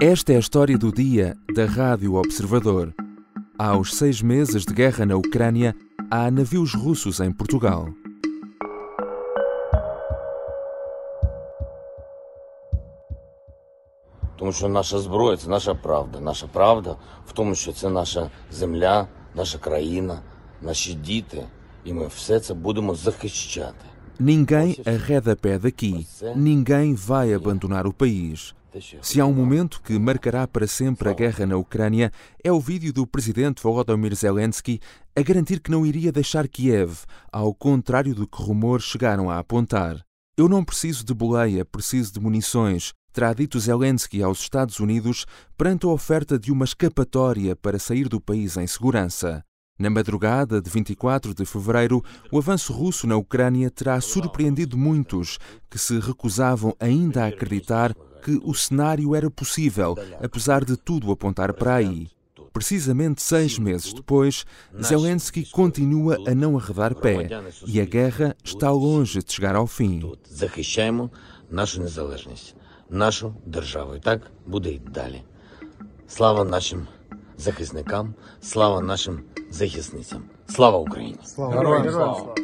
Esta é a história do dia da Rádio Observador. Aos seis meses de guerra na Ucrânia, há navios russos em Portugal. Тому що наша зброя це наша правда. Наша правда в тому, що це наша земля, наша країна, наші діти, і ми все це будемо захищати. Ninguém arreda pé daqui. Ninguém vai abandonar o país. Se há um momento que marcará para sempre a guerra na Ucrânia, é o vídeo do presidente Volodymyr Zelensky a garantir que não iria deixar Kiev, ao contrário do que rumores chegaram a apontar. Eu não preciso de boleia, preciso de munições, terá dito Zelensky aos Estados Unidos perante a oferta de uma escapatória para sair do país em segurança. Na madrugada de 24 de fevereiro, o avanço russo na Ucrânia terá surpreendido muitos que se recusavam ainda a acreditar que o cenário era possível, apesar de tudo apontar para aí. Precisamente seis meses depois, Zelensky continua a não arredar pé e a guerra está longe de chegar ao fim. Захищаємо нашу незалежність, нашу державу. І так буде й далі. Слава нашим захисникам, слава нашим захисницям. Слава Україні! Героям слава!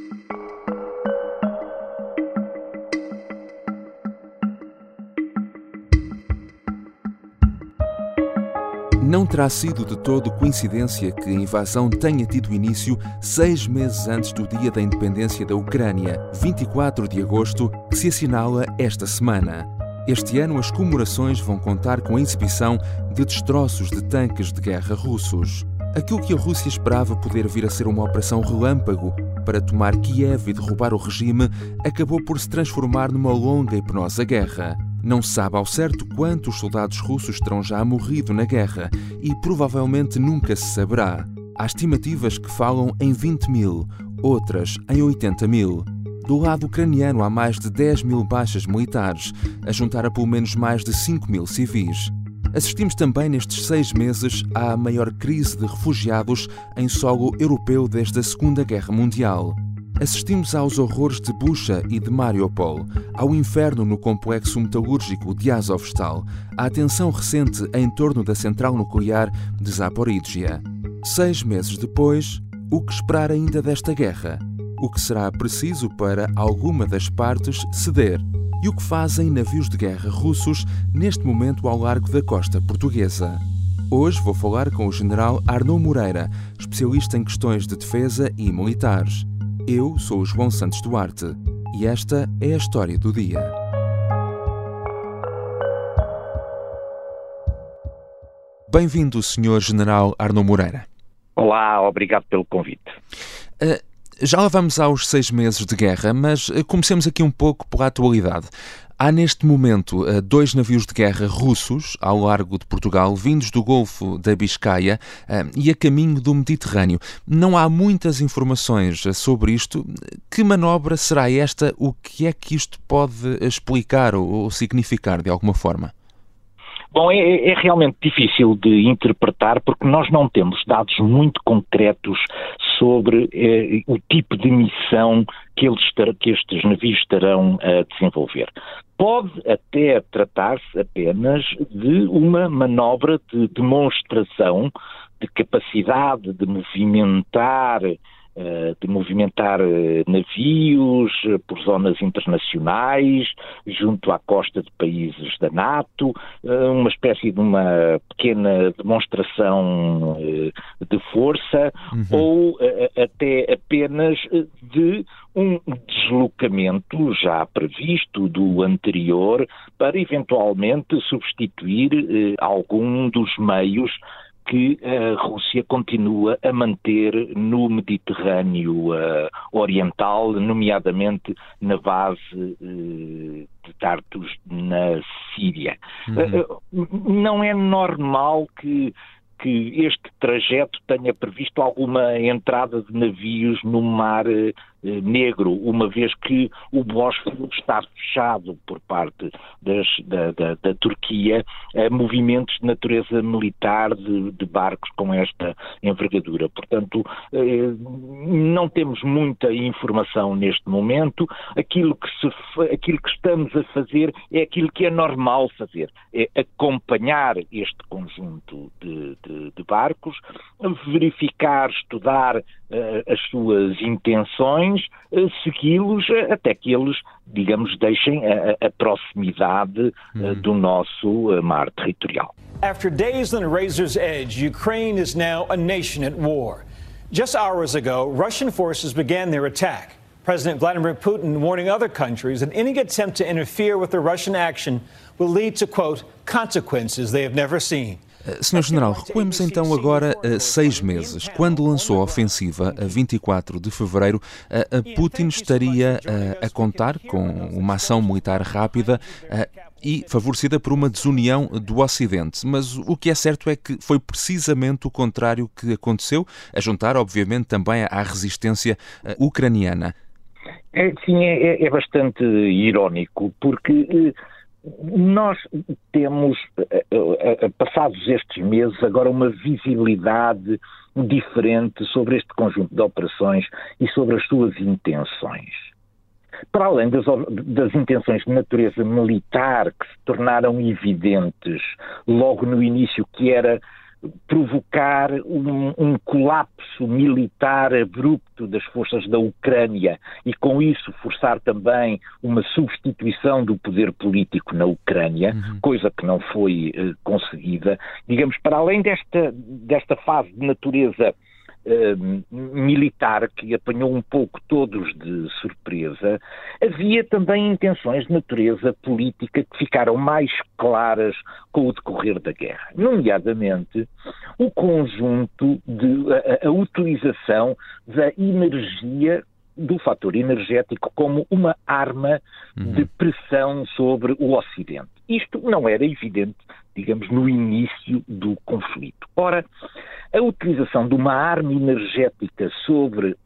Não terá sido de todo coincidência que a invasão tenha tido início seis meses antes do dia da independência da Ucrânia, 24 de agosto, que se assinala esta semana. Este ano, as comemorações vão contar com a exibição de destroços de tanques de guerra russos. Aquilo que a Rússia esperava poder vir a ser uma operação relâmpago para tomar Kiev e derrubar o regime acabou por se transformar numa longa e penosa guerra. Não se sabe ao certo quantos soldados russos terão já morrido na guerra e provavelmente nunca se saberá. Há estimativas que falam em 20 mil, outras em 80 mil. Do lado ucraniano há mais de 10 mil baixas militares, a juntar a pelo menos mais de 5 mil civis. Assistimos também nestes seis meses à maior crise de refugiados em solo europeu desde a Segunda Guerra Mundial. Assistimos aos horrores de Bucha e de Mariupol, ao inferno no complexo metalúrgico de Azovstal, à tensão recente em torno da central nuclear de Zaporizhia. Seis meses depois, o que esperar ainda desta guerra? O que será preciso para alguma das partes ceder? E o que fazem navios de guerra russos neste momento ao largo da costa portuguesa? Hoje vou falar com o general Arnaud Moreira, especialista em questões de defesa e militares. Eu sou o João Santos Duarte e esta é a história do dia. Bem-vindo, Sr. General Arnaud Moreira. Olá, obrigado pelo convite. Uh, já lá vamos aos seis meses de guerra, mas uh, comecemos aqui um pouco pela atualidade. Há neste momento uh, dois navios de guerra russos ao largo de Portugal, vindos do Golfo da Biscaia e a caminho do Mediterrâneo. Não há muitas informações sobre isto. Que manobra será esta? O que é que isto pode explicar ou, ou significar de alguma forma? Bom, é, é, realmente difícil de interpretar porque nós não temos dados muito concretos sobre eh, o tipo de missão que, eles que estes navios estarão a desenvolver. Pode até tratar-se apenas de uma manobra de demonstração de capacidade de movimentar de movimentar eh, navios eh, por zonas internacionais, junto à costa de países da NATO, uma espécie de uma pequena demonstração de força, uhum. ou até apenas de um deslocamento já previsto do anterior para eventualmente substituir algum dos meios que a Rússia continua a manter no Mediterrâneo uh, Oriental, nomeadamente na base uh, de Tartus, na Síria. Uhum. Uh, não é normal que que este trajeto tenha previsto alguma entrada de navios no mar eh, negro, uma vez que o Bósforo está fechado por parte das, da, da, da, Turquia a movimentos de natureza militar de, de barcos com esta envergadura. Portanto, eh, não temos muita informação neste momento. Aquilo que, se, aquilo que estamos a fazer é aquilo que é normal fazer, é acompanhar este conjunto de, de, de barcos, verificar, estudar as suas intenções, uh, segui-los uh, até que eles, digamos, deixem a, a proximidade uhum. do nosso mar territorial. After days on a razor's edge, Ukraine is now a nation at war. Just hours ago, Russian forces began their attack. President Vladimir Putin warning other countries that any attempt to interfere with the Russian action will lead to, quote, consequences they have never seen. Eh, Senhor General, recuemos então agora a seis meses. Quando lançou a ofensiva, a 24 de fevereiro, a Putin estaria eh, a contar com uma ação militar rápida eh, e favorecida por uma desunião do Ocidente. Mas o que é certo é que foi precisamente o contrário que aconteceu, a juntar, obviamente, também à resistência ucraniana. É, sim, é, é bastante irónico, porque nós temos, eh, eh, eh, passados estes meses, agora uma visibilidade diferente sobre este conjunto de operações e sobre as suas intenções. Para além das, das, intenções de natureza militar que se tornaram evidentes logo no início, que era provocar um, um, colapso militar abrupto das forças da Ucrânia e, com isso, forçar também uma substituição do poder político na Ucrânia, uhum. coisa que não foi uh, conseguida. Digamos, para além desta, desta fase de natureza militar que apanhou um pouco todos de surpresa, havia também intenções de natureza política que ficaram mais claras com o decorrer da guerra, nomeadamente o conjunto de a, a utilização da energia do fator energético como uma arma uhum. de pressão sobre o Ocidente. Isto não era evidente, digamos, no início do conflito. Ora, a utilização de uma arma energética sobre uh,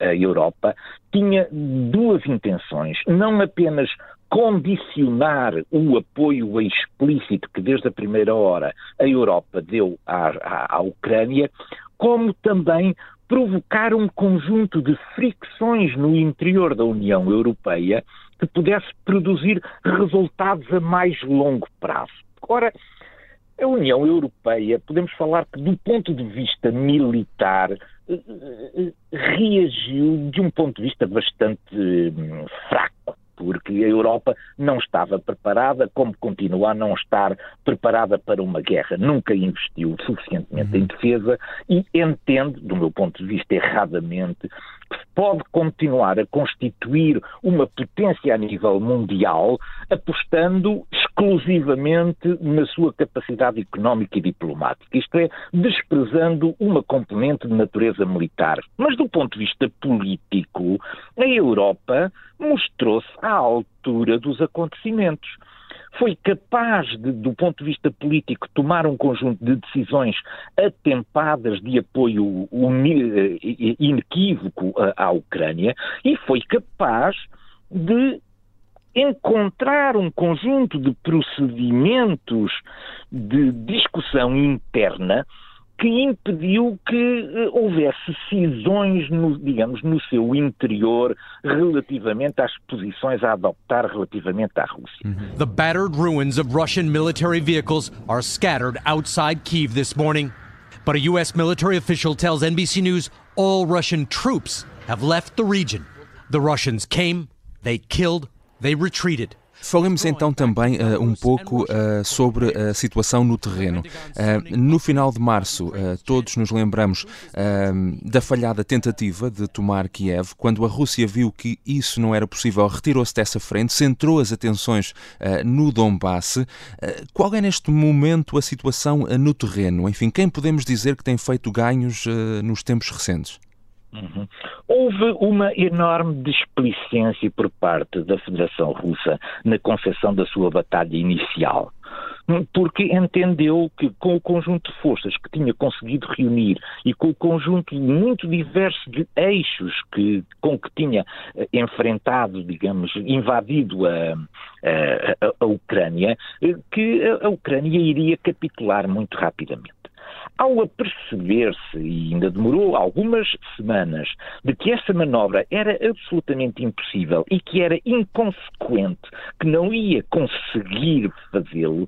a, a Europa tinha duas intenções. Não apenas condicionar o apoio explícito que desde a primeira hora a Europa deu à, à, à Ucrânia, como também provocar um conjunto de fricções no interior da União Europeia que pudesse produzir resultados a mais longo prazo. Ora, a União Europeia, podemos falar que, do ponto de vista militar, eh, eh, reagiu de um ponto de vista bastante hum, fraco porque a Europa não estava preparada, como continua a não estar preparada para uma guerra. Nunca investiu suficientemente uhum. em defesa e entende, do meu ponto de vista erradamente, pode continuar a constituir uma potência a nível mundial apostando exclusivamente na sua capacidade económica e diplomática, isto é, desprezando uma componente de natureza militar. Mas do ponto de vista político, a Europa mostrou-se à altura dos acontecimentos. Foi capaz, de, do ponto de vista político, tomar um conjunto de decisões atempadas de apoio eh, inequívoco à Ucrânia e foi capaz de encontrar um conjunto de procedimentos de discussão interna que impediu que uh, houvesse cisões, no, digamos, no seu interior relativamente às posições a adoptar relativamente à Rússia. Mm-hmm. The battered ruins of Russian military vehicles are scattered outside Kiev this morning. But a U.S. military official tells NBC News all Russian troops have left the region. The Russians came, they killed, they retreated. Falemos então também uh, um pouco uh, sobre a situação no terreno. Uh, no final de março, todos nos lembramos da falhada tentativa de tomar Kiev. Quando a Rússia viu que isso não era possível, retirou-se dessa frente, centrou as atenções no Donbass. qual é neste momento a situação no terreno? Enfim, quem podemos dizer que tem feito ganhos nos tempos recentes? Uhum. Houve uma enorme displicência por parte da Federação Russa na concepção da sua batalha inicial. porque entendeu que com o conjunto de forças que tinha conseguido reunir e com o conjunto muito diverso de eixos que, com que tinha eh, enfrentado, digamos, invadido a, a, a Ucrânia, eh, que a Ucrânia iria capitular muito rapidamente. Ao aperceber-se, e ainda demorou algumas semanas, de que essa manobra era absolutamente impossível e que era inconsequente, que não ia conseguir fazê-lo,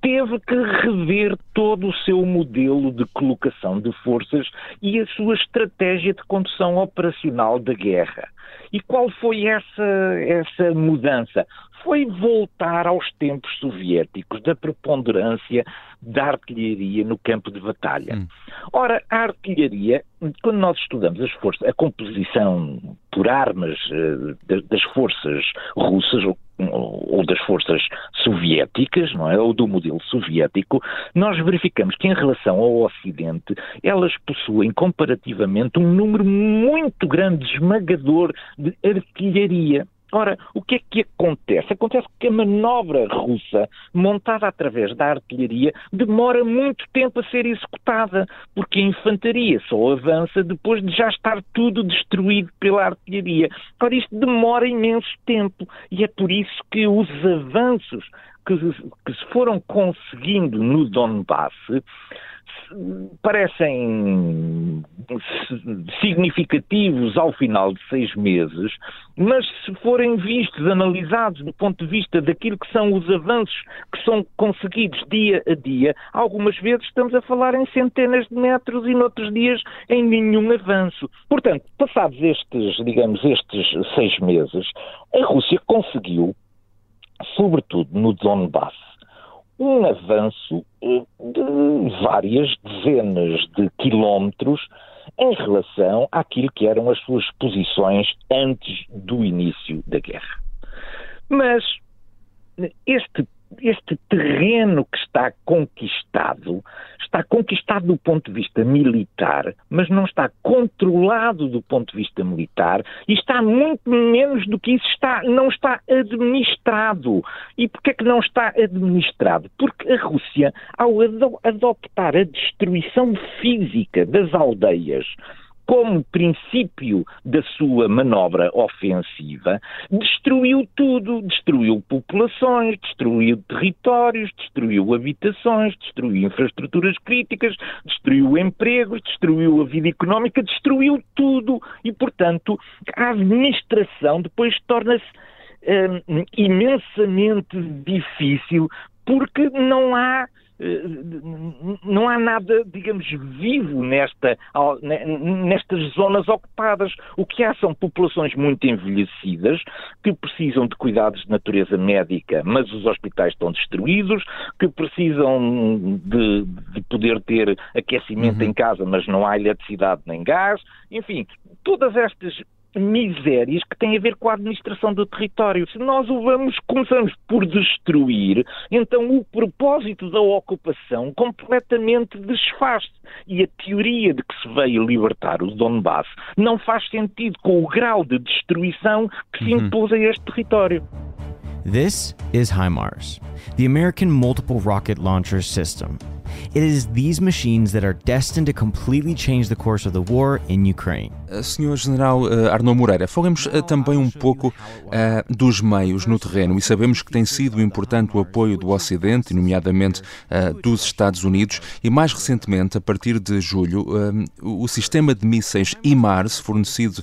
teve que rever todo o seu modelo de colocação de forças e a sua estratégia de condução operacional da guerra. E qual foi essa, essa mudança? Foi voltar aos tempos soviéticos da preponderância da artilharia no campo de batalha. Hum. Ora, a artilharia, quando nós estudamos as forças, a composição por armas uh, das forças russas ou, ou das forças soviéticas, não é, ou do modelo soviético, nós verificamos que em relação ao Ocidente, elas possuem comparativamente um número muito grande, esmagador de artilharia. Ora, o que é que acontece? Acontece que a manobra russa, montada através da artilharia, demora muito tempo a ser executada, porque a infantaria só avança depois de já estar tudo destruído pela artilharia. Ora, isto demora imenso tempo e é por isso que os avanços que, que se foram conseguindo no Donbass parecem significativos ao final de seis meses, mas se forem vistos, analisados do ponto de vista daquilo que são os avanços que são conseguidos dia a dia, algumas vezes estamos a falar em centenas de metros e noutros dias em nenhum avanço. Portanto, passados estes, digamos, estes seis meses, a Rússia conseguiu, sobretudo no Donbass, um avanço eh, de várias dezenas de quilómetros em relação àquilo que eram as suas posições antes do início da guerra. Mas este este terreno que está conquistado está conquistado do ponto de vista militar, mas não está controlado do ponto de vista militar e está muito menos do que isso está, não está administrado. E porquê é que não está administrado? Porque a Rússia, ao adoptar a destruição física das aldeias, como princípio da sua manobra ofensiva, destruiu tudo. Destruiu populações, destruiu territórios, destruiu habitações, destruiu infraestruturas críticas, destruiu empregos, destruiu a vida económica, destruiu tudo. E, portanto, a administração depois torna-se hum, imensamente difícil porque não há não há nada, digamos, vivo nesta, nestas zonas ocupadas. O que há são populações muito envelhecidas que precisam de cuidados de natureza médica, mas os hospitais estão destruídos, que precisam de, de poder ter aquecimento uhum. em casa, mas não há eletricidade nem gás. Enfim, todas estas misérias que têm a ver com a administração do território. Se nós o vamos, começamos por destruir, então o propósito da ocupação completamente desfaz-se. E a teoria de que se veio libertar o Donbass não faz sentido com o grau de destruição que se uhum. impôs a este território. This is HIMARS, the American Multiple Rocket Launcher System. It is these machines that are destined to completely change the course of the war in Ukraine. Eh, senhor General uh, Arnaud Moreira, falemos uh, também um pouco uh, dos meios no terreno e sabemos que tem sido importante o apoio do Ocidente, nomeadamente dos Estados Unidos, e mais recentemente, a partir de julho, o sistema de mísseis IMARS, fornecido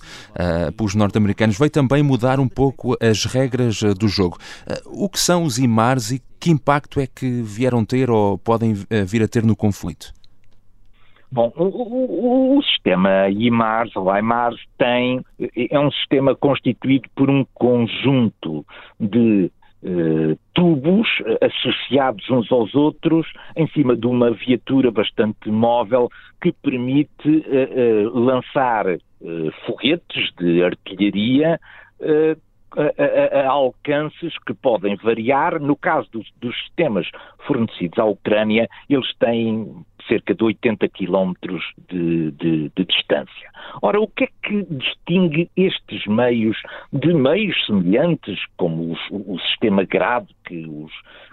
pelos norte-americanos, veio também mudar um pouco as regras do jogo. o que são os IMARS e que impacto é que vieram ter ou podem vir a ter no conflito? Bom, o, o, o, sistema IMARS, ou IMARS, tem, é um sistema constituído por um conjunto de eh, tubos associados uns aos outros em cima de uma viatura bastante móvel que permite eh, eh, lançar foguetes de artilharia a, a, alcances que podem variar. No caso dos, dos, sistemas fornecidos à Ucrânia, eles têm cerca de 80 quilómetros de, de, de, distância. Ora, o que é que distingue estes meios de meios semelhantes, como os, o sistema grado que os,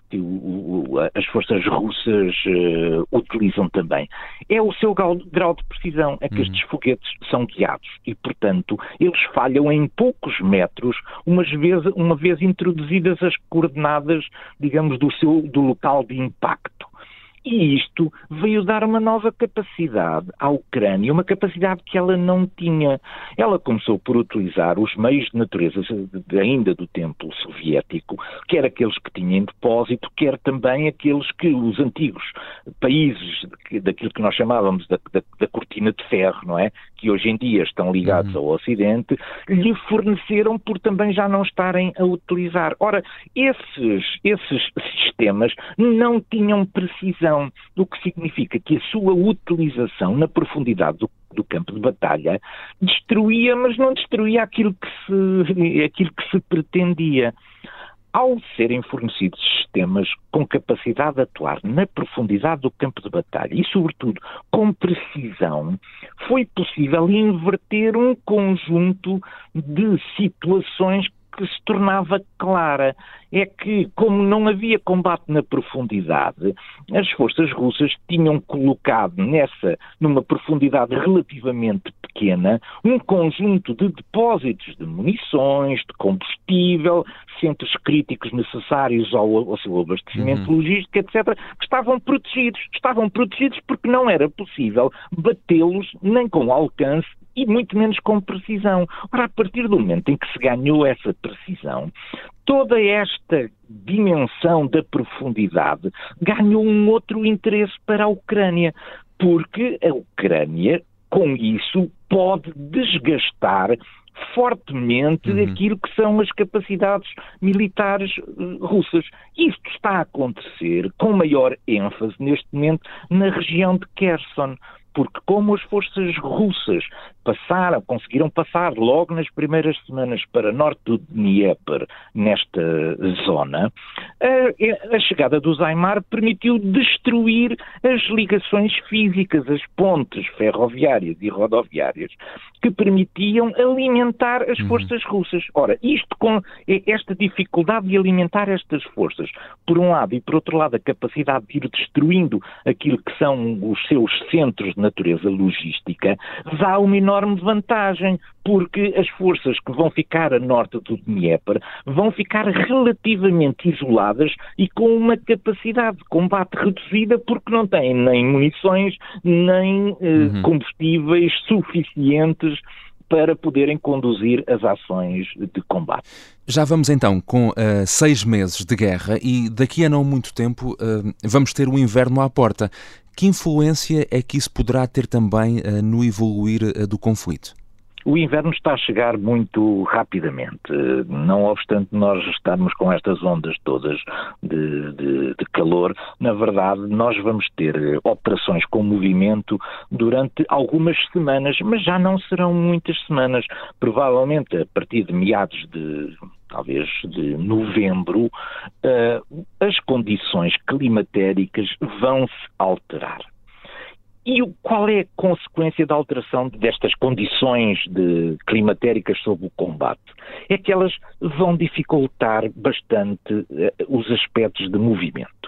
que o, o, as forças russas uh, utilizam também. É o seu grau, grau de precisão, é que uhum. estes foguetes são guiados e, portanto, eles falham em poucos metros, umas vez, uma vez introduzidas as coordenadas, digamos, do, seu, do local de impacto. E isto veio dar uma nova capacidade à Ucrânia, uma capacidade que ela não tinha. Ela começou por utilizar os meios de natureza ainda do tempo soviético, quer aqueles que tinham em depósito, quer também aqueles que os antigos países daquilo que nós chamávamos da, da, da cortina de ferro, não é? Que hoje em dia estão ligados uhum. ao Ocidente, lhe forneceram por também já não estarem a utilizar. Ora, esses, esses sistemas não tinham precisão utilização, o que significa que a sua utilização na profundidade do, do campo de batalha destruía, mas não destruía aquilo que se, aquilo que se pretendia. Ao serem fornecidos sistemas com capacidade de atuar na profundidade do campo de batalha e, sobretudo, com precisão, foi possível inverter um conjunto de situações que se tornava clara é que, como não havia combate na profundidade, as forças russas tinham colocado nessa, numa profundidade relativamente pequena, um conjunto de depósitos de munições, de combustível, centros críticos necessários ao, ao seu abastecimento uhum. logístico, etc., que estavam protegidos. Estavam protegidos porque não era possível batê-los nem com alcance e muito menos com precisão. Ora, a partir do momento em que se ganhou essa precisão, toda esta dimensão da profundidade ganhou um outro interesse para a Ucrânia, porque a Ucrânia, com isso, pode desgastar fortemente uhum. aquilo que são as capacidades militares uh, russas. Isto está a acontecer com maior ênfase neste momento na região de Kherson porque como as forças russas passaram, conseguiram passar logo nas primeiras semanas para norte do Dnieper, nesta zona, a, a chegada do Zaimar permitiu destruir as ligações físicas, as pontes ferroviárias e rodoviárias que permitiam alimentar as uhum. forças russas. Ora, isto com esta dificuldade de alimentar estas forças, por um lado, e por outro lado, a capacidade de ir destruindo aquilo que são os seus centros natureza logística, dá uma enorme vantagem, porque as forças que vão ficar a norte do Dnieper vão ficar relativamente isoladas e com uma capacidade de combate reduzida, porque não têm nem munições, nem eh, uhum. combustíveis suficientes para poderem conduzir as ações de combate. Já vamos então com uh, seis meses de guerra e daqui a não muito tempo uh, vamos ter o inverno à porta. Que influência é que isso poderá ter também uh, no evoluir do conflito? O inverno está a chegar muito rapidamente, não obstante nós estarmos com estas ondas todas de, de, de, calor, na verdade nós vamos ter operações com movimento durante algumas semanas, mas já não serão muitas semanas. Provavelmente a partir de meados de talvez de novembro, uh, as condições climatéricas vão se alterar. E qual é a consequência da alteração destas condições de, climatéricas sobre o combate? É que elas vão dificultar bastante uh, os aspectos de movimento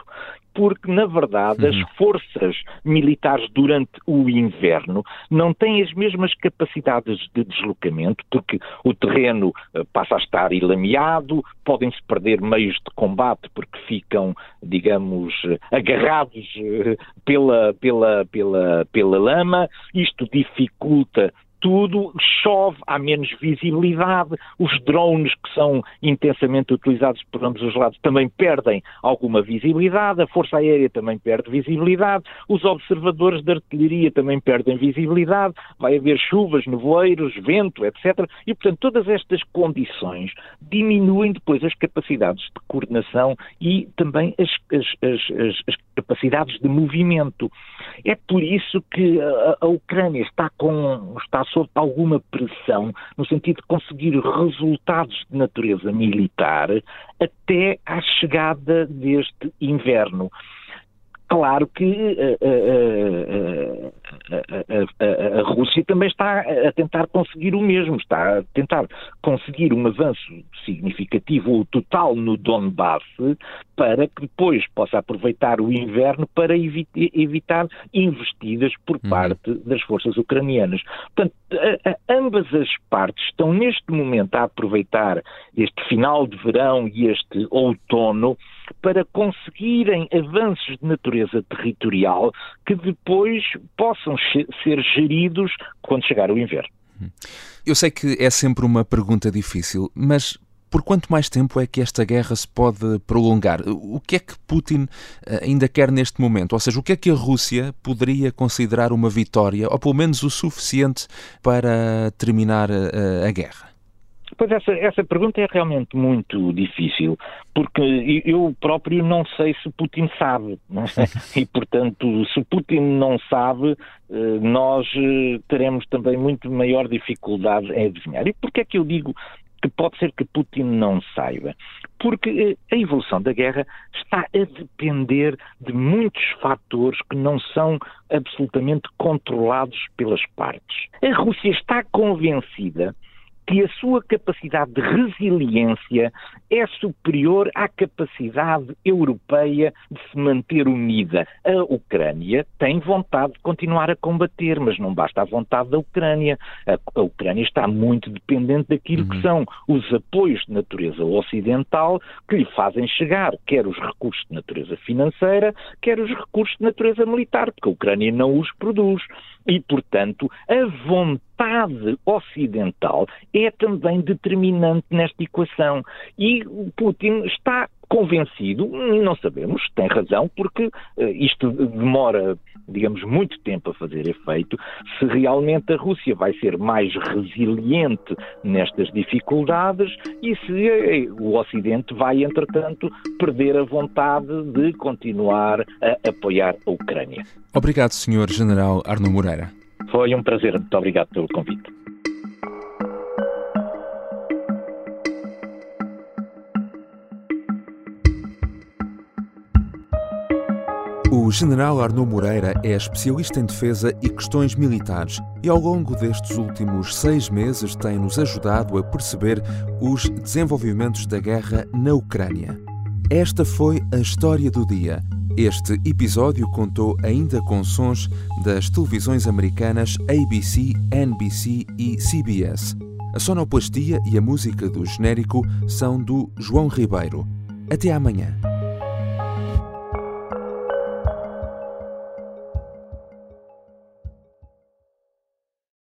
porque, na verdade, uhum. as forças militares durante o inverno não têm as mesmas capacidades de deslocamento, porque o terreno uh, passa a estar ilameado, podem-se perder meios de combate porque ficam, digamos, agarrados uh, pela, pela, pela, pela lama, isto dificulta tudo, chove, há menos visibilidade, os drones que são intensamente utilizados por ambos os lados também perdem alguma visibilidade, a Força Aérea também perde visibilidade, os observadores de artilharia também perdem visibilidade, vai haver chuvas, nevoeiros, vento, etc. E, portanto, todas estas condições diminuem depois as capacidades de coordenação e também as, as, as, as capacidades de movimento. É por isso que a, a Ucrânia está, com, está sob alguma pressão no sentido de conseguir resultados de natureza militar até à chegada deste inverno. claro que uh, a, a, a, Rússia também está a tentar conseguir o mesmo, está a tentar conseguir um avanço significativo ou total no Donbass para que depois possa aproveitar o inverno para evitar investidas por uhum. parte das forças ucranianas. Portanto, ambas as partes estão neste momento a aproveitar este final de verão e este outono para conseguirem avanços de natureza territorial que depois possam ser geridos quando chegar o inverno. Eu sei que é sempre uma pergunta difícil, mas por quanto mais tempo é que esta guerra se pode prolongar? O que é que Putin eh, ainda quer neste momento? Ou seja, o que é que a Rússia poderia considerar uma vitória, ou pelo menos o suficiente para terminar a, eh, a guerra? Pois essa, essa pergunta é realmente muito difícil, porque eu próprio não sei se Putin sabe. É? E, portanto, se Putin não sabe, eh, nós eh, teremos também muito maior dificuldade em adivinhar. E porquê é que eu digo que pode ser que Putin não saiba? Porque eh, a evolução da guerra está a depender de muitos fatores que não são absolutamente controlados pelas partes. A Rússia está convencida que a sua capacidade de resiliência é superior à capacidade europeia de se manter unida. A Ucrânia tem vontade de continuar a combater, mas não basta a vontade da Ucrânia. A, a Ucrânia está muito dependente daquilo uhum. que são os apoios de natureza ocidental que lhe fazem chegar, quer os recursos de natureza financeira, quer os recursos de natureza militar, porque a Ucrânia não os produz. E, portanto, a vontade ocidental é também determinante nesta equação. E Putin está convencido, não sabemos, tem razão, porque uh, isto demora, digamos, muito tempo a fazer efeito, se realmente a Rússia vai ser mais resiliente nestas dificuldades e se uh, o Ocidente vai, entretanto, perder a vontade de continuar a apoiar a Ucrânia. Obrigado, Sr. General Arno Moreira. Foi um prazer, muito obrigado pelo convite. O general Arnaud Moreira é especialista em defesa e questões militares e, ao longo destes últimos seis meses, tem-nos ajudado a perceber os desenvolvimentos da guerra na Ucrânia. Esta foi a história do dia. Este episódio contou ainda com sons das televisões americanas ABC, NBC e CBS. A sonoplastia e a música do genérico são do João Ribeiro. Até amanhã.